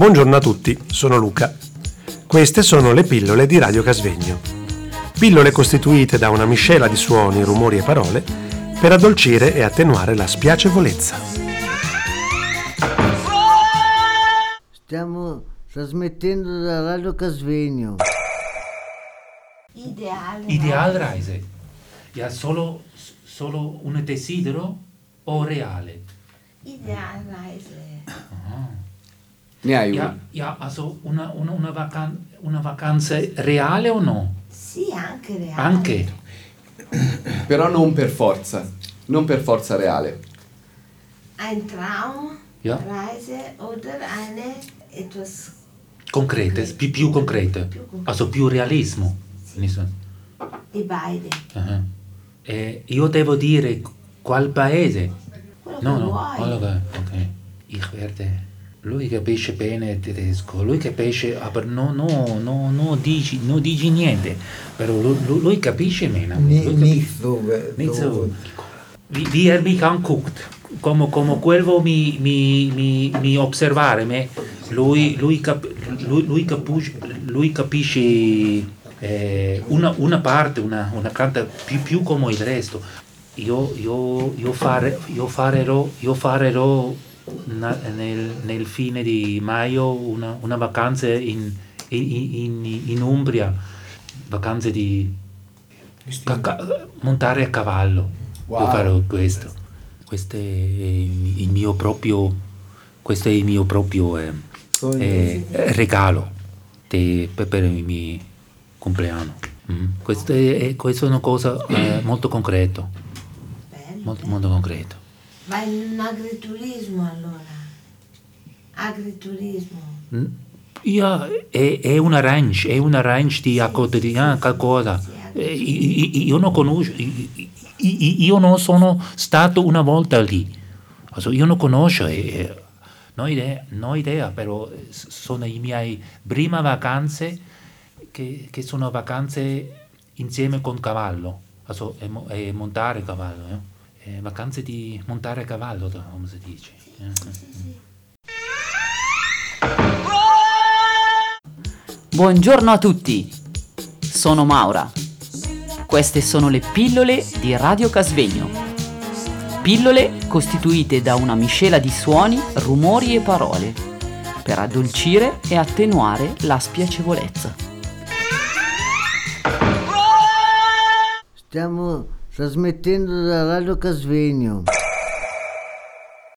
Buongiorno a tutti, sono Luca. Queste sono le pillole di Radio Casvegno. Pillole costituite da una miscela di suoni, rumori e parole per addolcire e attenuare la spiacevolezza. Stiamo trasmettendo da Radio Casvegno. Ideale. Idealreise. Ja, solo, solo un desidero o reale? Idealreise. Ne hai Ja, una? ja also una, una, una, vacan- una vacanza reale o no? Sì, anche reale. Anche. Però non per forza. Non per forza reale. Ein Traum, Ja. Reise oder eine etwas Concrete, più, più concrete. Più concrete. Also più realismo. Niso. di beide. Ah. Eh, io devo dire qual paese? Quello No, che no, vuoi. quello che... Ok. Ich werde... Lui capisce bene il tedesco, lui capisce, ah, no, no, no, no, dici, non dici niente, però lui, lui- capisce meno. Ni- Lui Nicht so. Nicht so. Wie, er mich anguckt, come, come quello mi, mi, mi, mi osservare me, lui, lui, cap, lui, lui, capisce, lui capisce eh, una, una parte, una, una canta più, più come il resto. Io, io, io, fare, io farerò, io farerò nel, nel fine di maggio una, una vacanza in, in, in, in Umbria, vacanze di ca- montare a cavallo. Wow. Io farò questo. Questo è il mio proprio, questo è il mio proprio eh, eh, regalo de- per, per il mio compleanno. Mm. Questo è, è- questa è una cosa eh, molto concreta, molto, molto concreta. Vai in un agriturismo allora. Agriturismo. Mm. Ja, è, è una ranch, è una ranch di accoglienza, qualcosa. Eh, i- i- Io non conosco, io non sono stato una volta lì. Also, io non conosco, eh, non idea, non idea, però eh, sono le mie prime vacanze che, che sono vacanze insieme con cavallo, also, e montare cavallo. eh. Eh, vacanze di montare cavallo, come si dice. eh. Buongiorno a tutti, sono Maura. Queste sono le pillole di Radio Casvegno. Pillole costituite da una miscela di suoni, rumori e parole per addolcire e attenuare la spiacevolezza. Stiamo trasmettendo da Radio Casvegno.